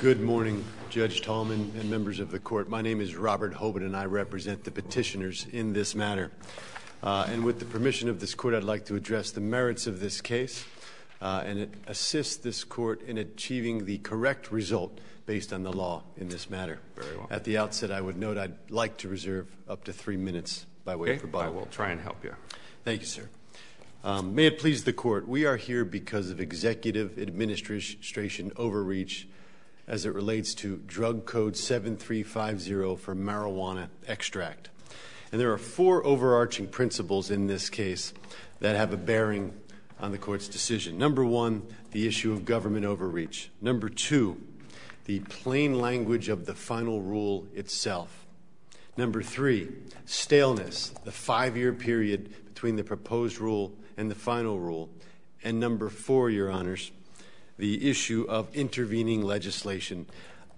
Good morning, Judge Tallman and members of the court. My name is Robert Hoban, and I represent the petitioners in this matter. Uh, and with the permission of this court, I'd like to address the merits of this case uh, and assist this court in achieving the correct result based on the law in this matter. Very well. At the outset, I would note I'd like to reserve up to three minutes by way of rebuttal. I will try and help you. Thank you, sir. Um, may it please the court, we are here because of executive administration overreach as it relates to Drug Code 7350 for marijuana extract. And there are four overarching principles in this case that have a bearing on the court's decision. Number one, the issue of government overreach. Number two, the plain language of the final rule itself. Number three, staleness, the five-year period between the proposed rule and the final rule. And number four, your honors, the issue of intervening legislation.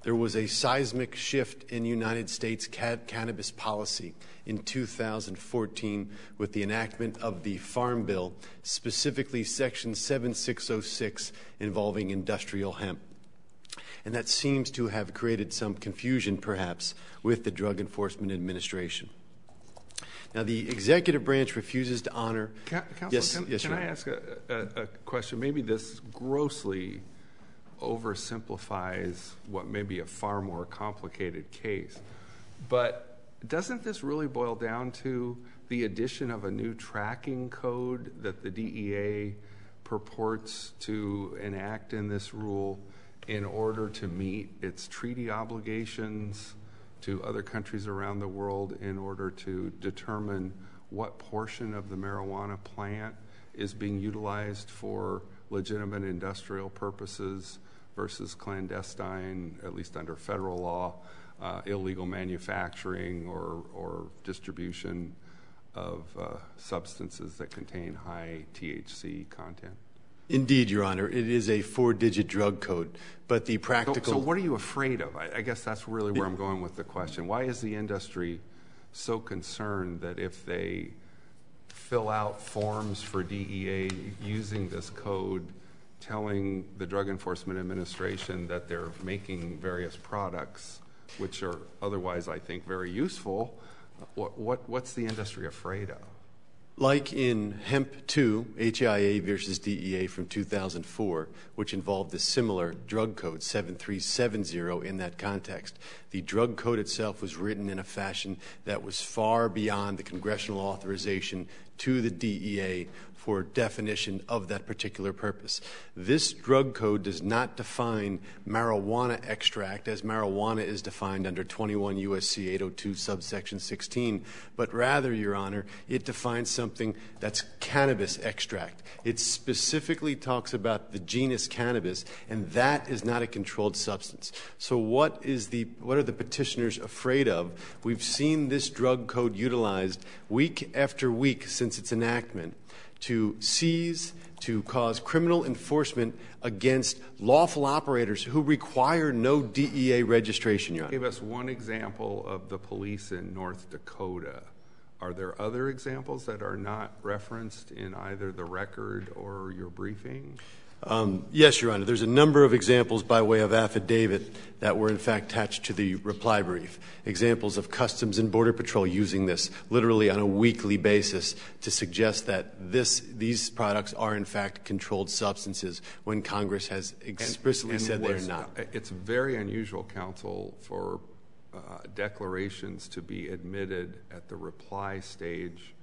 There was a seismic shift in United States cannabis policy in 2014 with the enactment of the Farm Bill, specifically Section 7606 involving industrial hemp. And that seems to have created some confusion, perhaps, with the Drug Enforcement Administration. Now, the executive branch refuses to honor... Counsel, Yes, can I ask a question? Maybe this grossly oversimplifies what may be a far more complicated case. But doesn't this really boil down to the addition of a new tracking code that the DEA purports to enact in this rule in order to meet its treaty obligations to other countries around the world in order to determine what portion of the marijuana plant is being utilized for legitimate industrial purposes versus clandestine, at least under federal law, uh, illegal manufacturing or distribution of uh, substances that contain high THC content? Indeed, Your Honor. It is a four-digit drug code. But the practical... So what are you afraid of? I guess that's really where I'm going with the question. Why is the industry so concerned that if they fill out forms for DEA using this code, telling the Drug Enforcement Administration that they're making various products, which are otherwise, I think, very useful, what's the industry afraid of? Like in Hemp 2, HIA versus DEA from 2004, which involved a similar drug code, 7370, in that context, the drug code itself was written in a fashion that was far beyond the congressional authorization to the DEA for definition of that particular purpose. This drug code does not define marijuana extract as marijuana is defined under 21 U.S.C. 802 subsection 16, but rather, Your Honor, it defines something that's cannabis extract. It specifically talks about the genus cannabis, and that is not a controlled substance. So what is the, what are the petitioners afraid of? We've seen this drug code utilized week after week since its enactment to seize, to cause criminal enforcement against lawful operators who require no DEA registration, Your Honor. Give us one example of the police in North Dakota. Are there other examples that are not referenced in either the record or your briefing? Um, yes, Your Honor. There's a number of examples by way of affidavit that were, in fact, attached to the reply brief. Examples of Customs and Border Patrol using this literally on a weekly basis to suggest that these products are, in fact, controlled substances when Congress has explicitly said they're not. Uh, it's very unusual, counsel, for uh, declarations to be admitted at the reply stage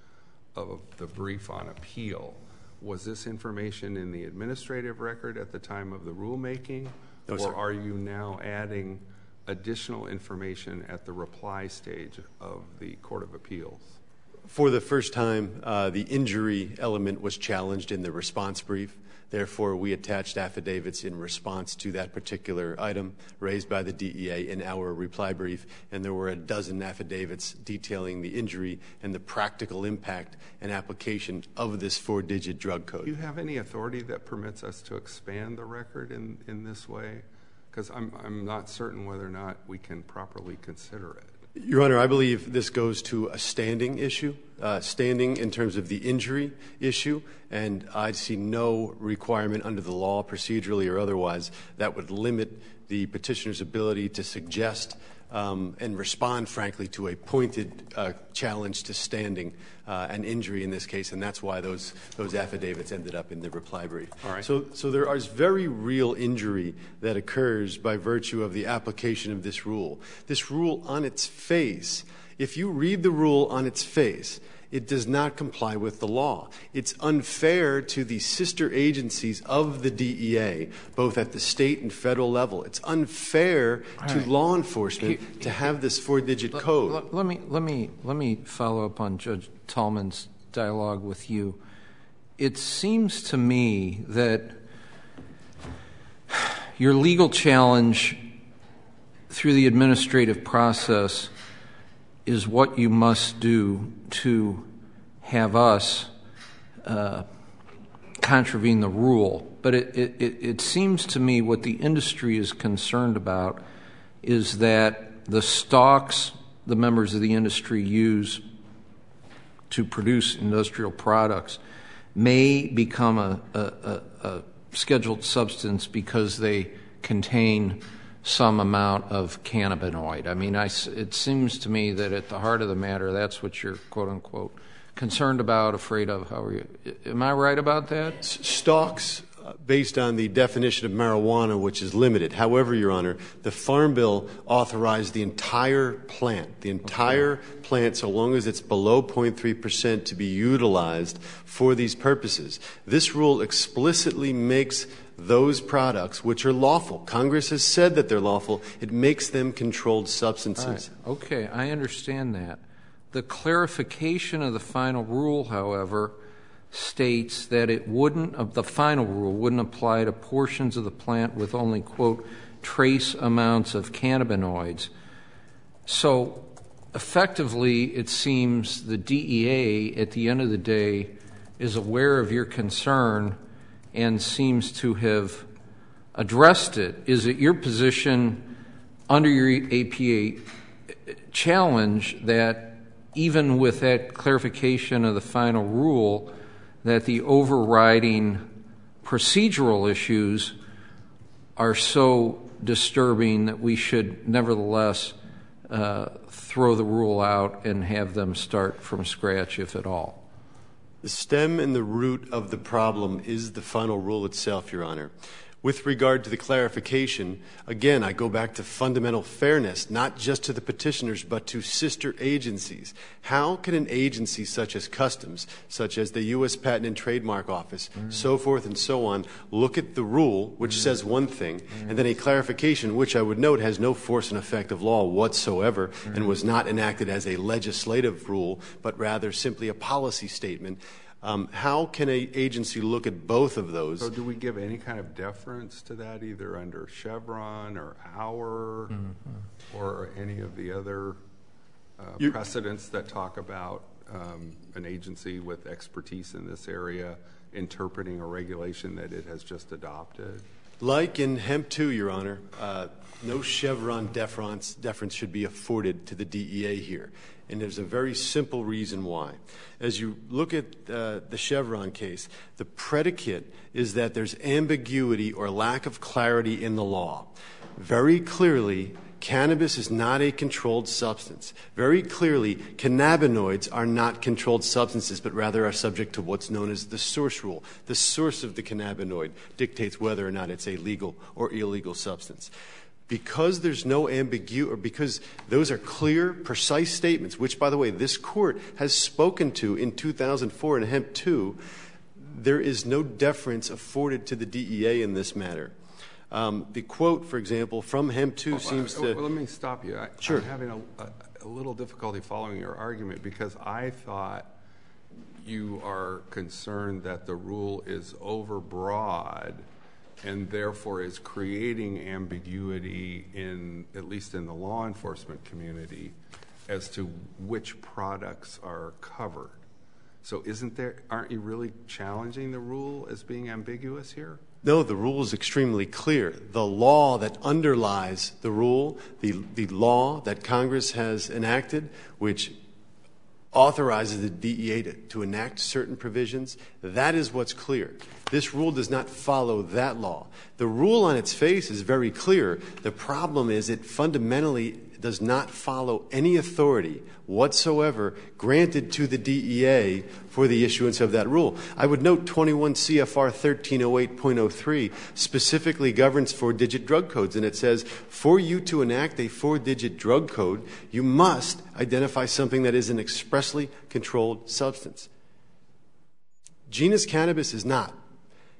of the brief on appeal. Was this information in the administrative record at the time of the rulemaking? No, sir. Or are you now adding additional information at the reply stage of the Court of Appeals? For the first time, uh, the injury element was challenged in the response brief. Therefore, we attached affidavits in response to that particular item raised by the DEA in our reply brief, and there were a dozen affidavits detailing the injury and the practical impact and application of this four-digit drug code. Do you have any authority that permits us to expand the record in this way? Because I'm not certain whether or not we can properly consider it. Your Honor, I believe this goes to a standing issue, uh, standing in terms of the injury issue, and I see no requirement under the law, procedurally or otherwise, that would limit the petitioner's ability to suggest and respond, frankly, to a pointed uh, challenge to standing uh, and injury in this case, and that's why those those affidavits ended up in the reply brief. All right. So, so there is very real injury that occurs by virtue of the application of this rule. This rule on its face, if you read the rule on its face, it does not comply with the law. It's unfair to the sister agencies of the DEA, both at the state and federal level. It's unfair to law enforcement to have this four digit code. Let, let, me, let, me, let me follow up on Judge Tallman's dialogue with you. It seems to me that your legal challenge through the administrative process is what you must do to have us uh, contravene the rule. But it, seems to me what the industry is concerned about is that the stocks the members of the industry use to produce industrial products may become a scheduled substance because they contain some amount of cannabinoid. I mean, it seems to me that at the heart of the matter, that's what you're quote unquote concerned about, afraid of. How are you? Am I right about that? Stocks uh, based on the definition of marijuana, which is limited. However, Your Honor, the Farm Bill authorized the entire plant, the entire plant, so long as it's below 0.3%, to be utilized for these purposes. This rule explicitly makes those products which are lawful. Congress has said that they're lawful. It makes them controlled substances. Okay, I understand that. The clarification of the final rule, however, states that it wouldn't, uh, the final rule, wouldn't apply to portions of the plant with only, quote, trace amounts of cannabinoids. So effectively, it seems the DEA, at the end of the day, is aware of your concern and seems to have addressed it. Is it your position under your APA challenge that even with that clarification of the final rule, that the overriding procedural issues are so disturbing that we should nevertheless uh, throw the rule out and have them start from scratch, if at all? The stem and the root of the problem is the final rule itself, Your Honor. With regard to the clarification, again, I go back to fundamental fairness, not just to the petitioners, but to sister agencies. How can an agency such as Customs, such as the U.S. Patent and Trademark Office, mm. so forth and so on, look at the rule, which mm. says one thing, mm. and then a clarification, which I would note has no force and effect of law whatsoever and was not enacted as a legislative rule, but rather simply a policy statement? Um, how can an agency look at both of those? So do we give any kind of deference to that, either under Chevron or Auer mm-hmm. or any of the other uh, precedents that talk about um, an agency with expertise in this area interpreting a regulation that it has just adopted? Like in Hemp 2, Your Honor, uh, no Chevron deference should be afforded to the DEA here and there's a very simple reason why. As you look at uh, the Chevron case, the predicate is that there's ambiguity or lack of clarity in the law. Very clearly, cannabis is not a controlled substance. Very clearly, cannabinoids are not controlled substances, but rather are subject to what's known as the source rule. The source of the cannabinoid dictates whether or not it's a legal or illegal substance because there's no ambiguity, or because those are clear, precise statements, which, by the way, this court has spoken to in 2004 in Hemp 2, there is no deference afforded to the DEA in this matter. Um, the quote, for example, from Hemp 2 seems to. Let me stop you. Sure. I'm having a, a, a little difficulty following your argument because I thought you are concerned that the rule is overbroad and therefore is creating ambiguity in at least in the law enforcement community as to which products are covered. So isn't there aren't you really challenging the rule as being ambiguous here? No, the rule is extremely clear. The law that underlies the rule, the, law that Congress has enacted, which authorizes the DEA to enact certain provisions, that is what's clear. This rule does not follow that law. The rule on its face is very clear. The problem is it fundamentally does not follow any authority whatsoever granted to the DEA for the issuance of that rule. I would note 21 CFR 1308.03 specifically governs four digit drug codes, and it says for you to enact a four digit drug code, you must identify something that is an expressly controlled substance. Genus cannabis is not.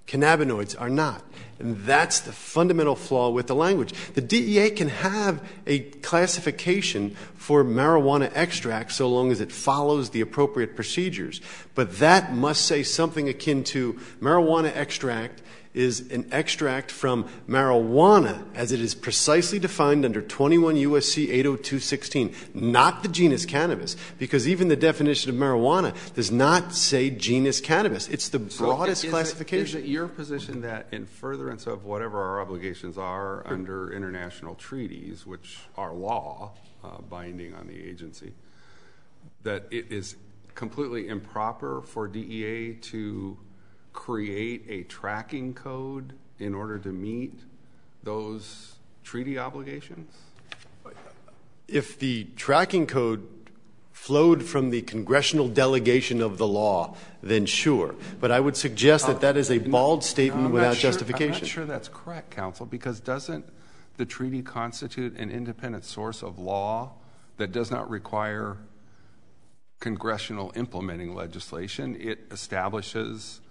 Cannabinoids are not. And that's the fundamental flaw with the language. The DEA can have a classification for marijuana extract so long as it follows the appropriate procedures. But that must say something akin to marijuana extract is an extract from marijuana as it is precisely defined under 21 USC 80216, not the genus cannabis, because even the definition of marijuana does not say genus cannabis. It's the broadest So is it- classification. Is it your position that in furtherance of whatever our obligations are under international treaties, which are law uh, binding on the agency, that it is completely improper for DEA to create a tracking code in order to meet those treaty obligations? if the tracking code flowed from the congressional delegation of the law, then sure. But I would suggest that that is a uh, bald statement No, I'm not without justification. I'm not sure that's correct, counsel, because doesn't the treaty constitute an independent source of law that does not require congressional implementing legislation? It establishes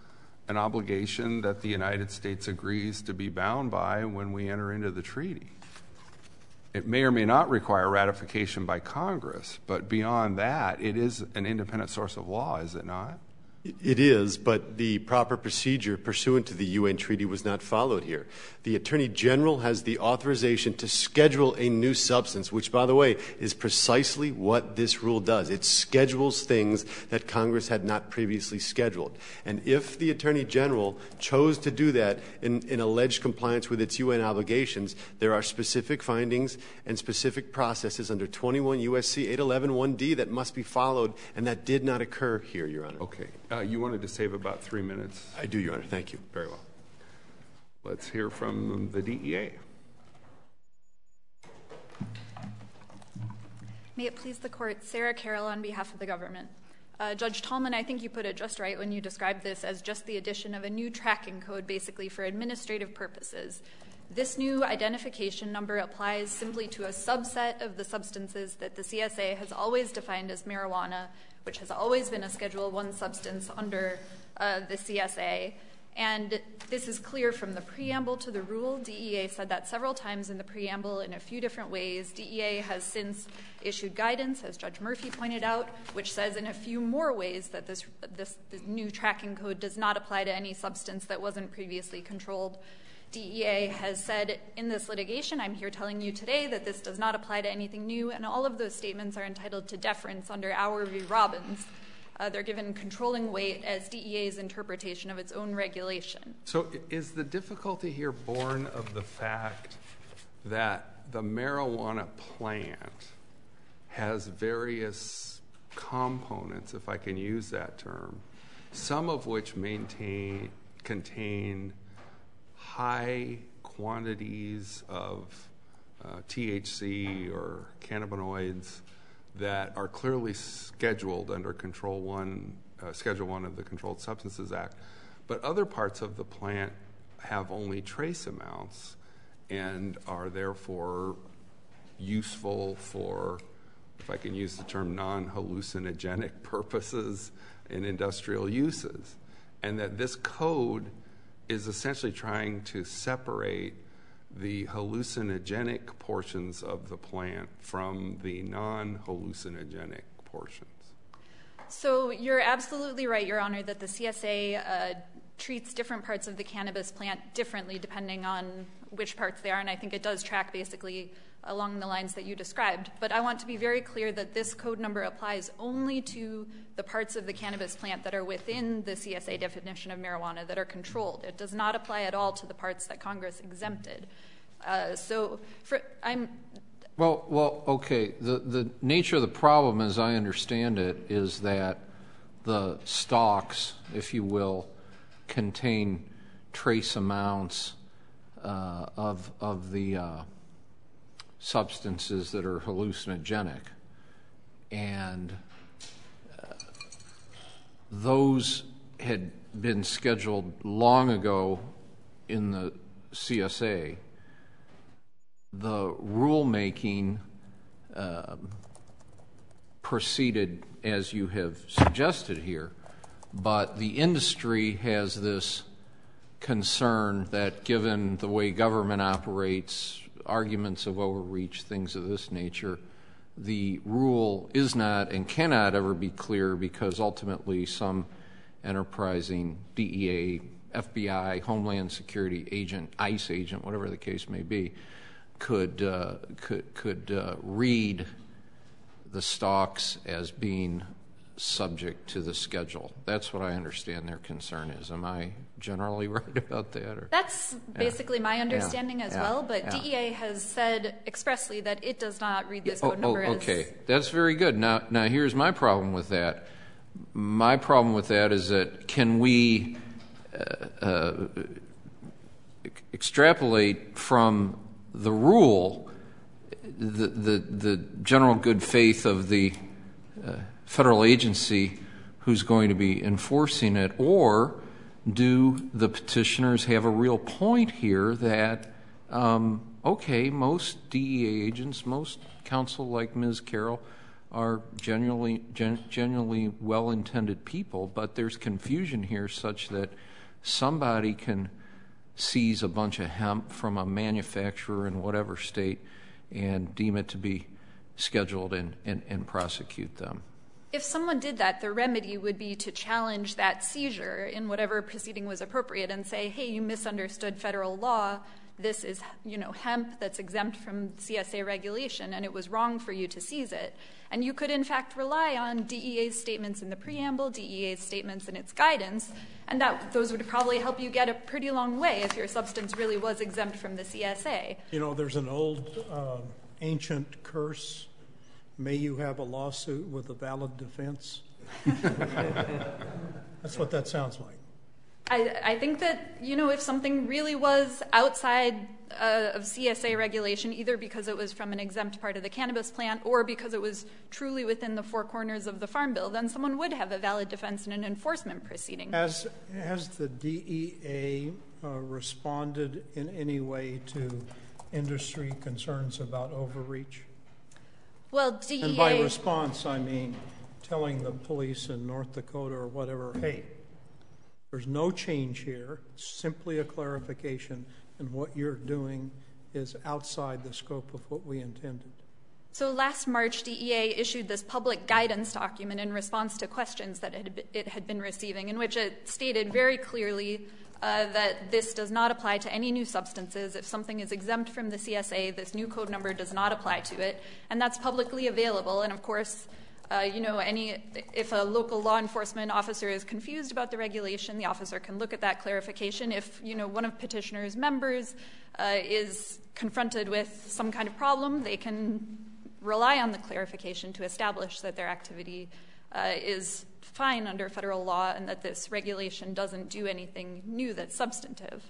an obligation that the United States agrees to be bound by when we enter into the treaty. It may or may not require ratification by Congress, but beyond that, it is an independent source of law, is it not? It is, but the proper procedure pursuant to the UN treaty was not followed here. The Attorney General has the authorization to schedule a new substance, which, by the way, is precisely what this rule does. It schedules things that Congress had not previously scheduled. And if the Attorney General chose to do that in, alleged compliance with its UN obligations, there are specific findings and specific processes under 21 USC 811-1D that must be followed, and that did not occur here, Your Honor. Okay. Uh, you wanted to save about three minutes? I do, Your Honor. Thank you. Very well. Let's hear from the DEA. May it please the court, Sarah Carroll on behalf of the government. Uh, Judge Tallman, I think you put it just right when you described this as just the addition of a new tracking code, basically for administrative purposes. This new identification number applies simply to a subset of the substances that the CSA has always defined as marijuana, which has always been a Schedule One substance under uh, the CSA. And this is clear from the preamble to the rule. DEA said that several times in the preamble in a few different ways. DEA has since issued guidance, as Judge Murphy pointed out, which says in a few more ways that this new tracking code does not apply to any substance that wasn't previously controlled. DEA has said in this litigation, I'm here telling you today that this does not apply to anything new, and all of those statements are entitled to deference under Auer v. Robbins. Uh, they're given controlling weight as DEA's interpretation of its own regulation. So is the difficulty here born of the fact that the marijuana plant has various components, if I can use that term, some of which contain high quantities of uh, THC or cannabinoids that are clearly scheduled under Control uh, Schedule One of the Controlled Substances Act, but other parts of the plant have only trace amounts and are therefore useful for, if I can use the term, non-hallucinogenic purposes in industrial uses, and that this code is essentially trying to separate the hallucinogenic portions of the plant from the non-hallucinogenic portions. So you're absolutely right, Your Honor, that the CSA uh, treats different parts of the cannabis plant differently depending on which parts they are, and I think it does track basically along the lines that you described. But I want to be very clear that this code number applies only to the parts of the cannabis plant that are within the CSA definition of marijuana that are controlled. It does not apply at all to the parts that Congress exempted. Uh, so I'm — Well, okay. The nature of the problem, as I understand it, is that the stocks, if you will, contain trace amounts Uh, of the uh, substances that are hallucinogenic. And uh, those had been scheduled long ago in the CSA. The rulemaking um, proceeded as you have suggested here, but the industry has this concern that given the way government operates, arguments of overreach, things of this nature, the rule is not and cannot ever be clear because ultimately some enterprising DEA, FBI, Homeland Security agent, ICE agent, whatever the case may be, could uh, uh, read the stocks as being subject to the schedule. That's what I understand their concern is. Am I generally right about that? That's basically my understanding as well, but DEA has said expressly that it does not read this oh, code number oh, as Oh, — Okay. That's very good. Now, here's my problem with that. My problem with that is that can we uh, uh, extrapolate from the rule the general good faith of the uh, federal agency who's going to be enforcing it, or do the petitioners have a real point here that, um, okay, most DEA agents, most counsel like Ms. Carroll are genuinely well-intended people, but there's confusion here such that somebody can seize a bunch of hemp from a manufacturer in whatever state and deem it to be scheduled and prosecute them. If someone did that, the remedy would be to challenge that seizure in whatever proceeding was appropriate and say, hey, you misunderstood federal law. This is you know, hemp that's exempt from CSA regulation, and it was wrong for you to seize it. And you could, in fact, rely on DEA's statements in the preamble, DEA's statements in its guidance, and that those would probably help you get a pretty long way if your substance really was exempt from the CSA. You know, there's an old um, ancient curse, may you have a lawsuit with a valid defense. That's what that sounds like. I think that, you know, if something really was outside uh, of CSA regulation, either because it was from an exempt part of the cannabis plant or because it was truly within the four corners of the Farm Bill, then someone would have a valid defense in an enforcement proceeding. Has the DEA uh, responded in any way to industry concerns about overreach? And by response, I mean telling the police in North Dakota or whatever, hey, there's no change here, simply a clarification, and what you're doing is outside the scope of what we intended. So last March, DEA issued this public guidance document in response to questions that it had been receiving, in which it stated very clearly Uh, that this does not apply to any new substances. If something is exempt from the CSA, this new code number does not apply to it, and that's publicly available. And, of course, uh, you know, if a local law enforcement officer is confused about the regulation, the officer can look at that clarification. If, you know, one of Petitioner's members uh, is confronted with some kind of problem, they can rely on the clarification to establish that their activity is fine under federal law and that this regulation doesn't do anything new that's substantive.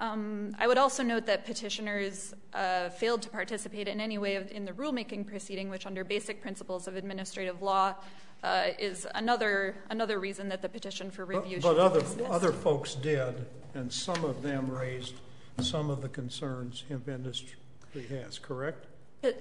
Um, I would also note that Petitioners uh, failed to participate in any way in the rulemaking proceeding, which under basic principles of administrative law uh, is another reason that the petition for review should be dismissed. But other folks did, and some of them raised some of the concerns hemp industry has, correct?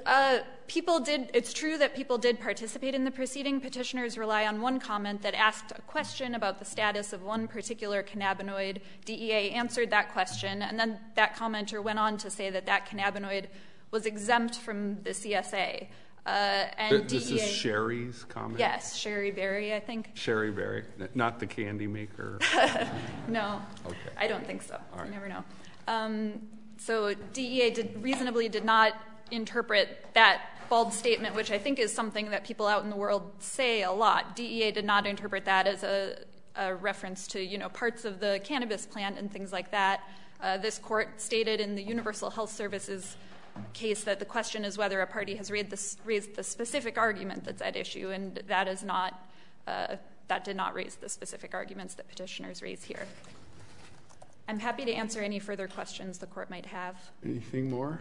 Uh, people did. It's true that people did participate in the proceeding. Petitioners rely on one comment that asked a question about the status of one particular cannabinoid. DEA answered that question, and then that commenter went on to say that that cannabinoid was exempt from the CSA. Uh, this is Sherry's comment? Yes, Sherry Berry, I think. Sherry Berry, not the candy maker? No. I don't think so. You never know. Um, so DEA reasonably did not interpret that bald statement, which I think is something that people out in the world say a lot. DEA did not interpret that as a reference to you know, parts of the cannabis plant and things like that. Uh, this court stated in the Universal Health Services case that the question is whether a party has raised the specific argument that's at issue, and that is not, uh, that did not raise the specific arguments that petitioners raise here. I'm happy to answer any further questions the court might have. Anything more?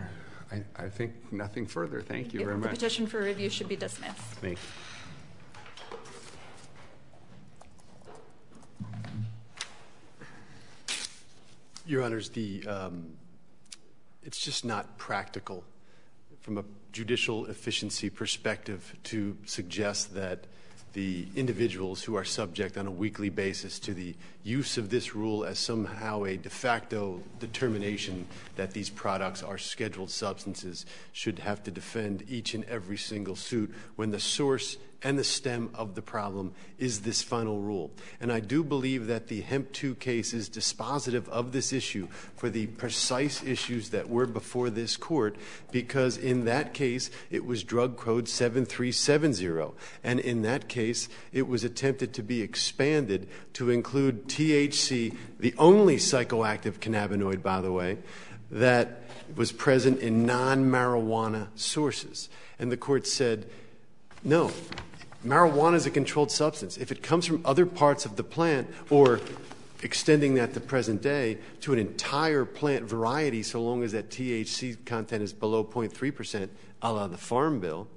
I think nothing further. Thank you very much. The petition for review should be dismissed. Thank you. Your Honors, um, it's just not practical from a judicial efficiency perspective to suggest that the individuals who are subject on a weekly basis to the use of this rule as somehow a de facto determination that these products are scheduled substances should have to defend each and every single suit. When the source and the stem of the problem is this final rule. And I do believe that the Hemp 2 case is dispositive of this issue for the precise issues that were before this court because in that case it was drug code 7370, and in that case it was attempted to be expanded to include THC, the only psychoactive cannabinoid, by the way, that was present in non-marijuana sources. And the court said, no, marijuana is a controlled substance. If it comes from other parts of the plant or extending that to present day to an entire plant variety so long as that THC content is below 0.3 percent, a la the Farm Bill,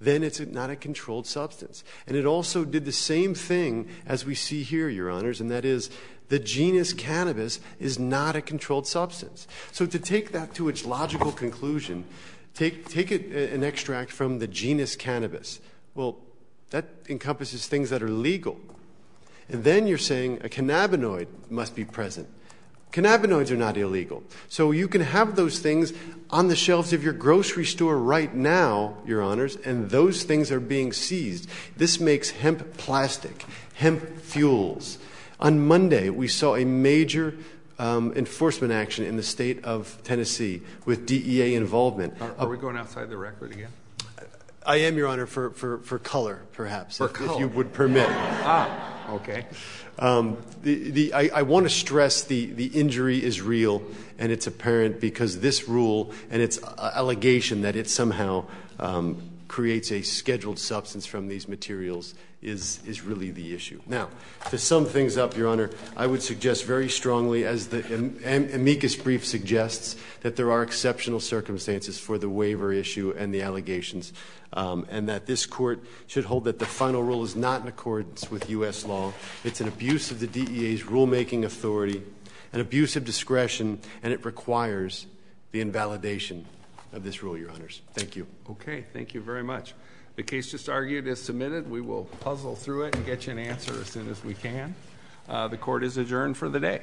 then it's not a controlled substance. And it also did the same thing as we see here, Your Honors, and that is the genus cannabis is not a controlled substance. So to take that to its logical conclusion, take uh, an extract from the genus cannabis. Well, that encompasses things that are legal. And then you're saying a cannabinoid must be present. Cannabinoids are not illegal. So you can have those things on the shelves of your grocery store right now, Your Honors, and those things are being seized. This makes hemp plastic, hemp fuels. On Monday, we saw a major um, enforcement action in the state of Tennessee with DEA involvement. Are we going outside the record again? I am, Your Honor, for color, perhaps, For color. if you would permit. Ah, okay. I want to stress the injury is real and it's apparent because this rule and its allegation that it somehow creates a scheduled substance from these materials is really the issue. Now, to sum things up, Your Honor, I would suggest very strongly, as the amicus brief suggests, that there are exceptional circumstances for the waiver issue and the allegations, um, and that this court should hold that the final rule is not in accordance with U.S. law. It's an abuse of the DEA's rulemaking authority, an abuse of discretion, and it requires the invalidation of this rule, Your Honors. Thank you. Okay, thank you very much. The case just argued is submitted. We will puzzle through it and get you an answer as soon as we can. Uh, the court is adjourned for the day.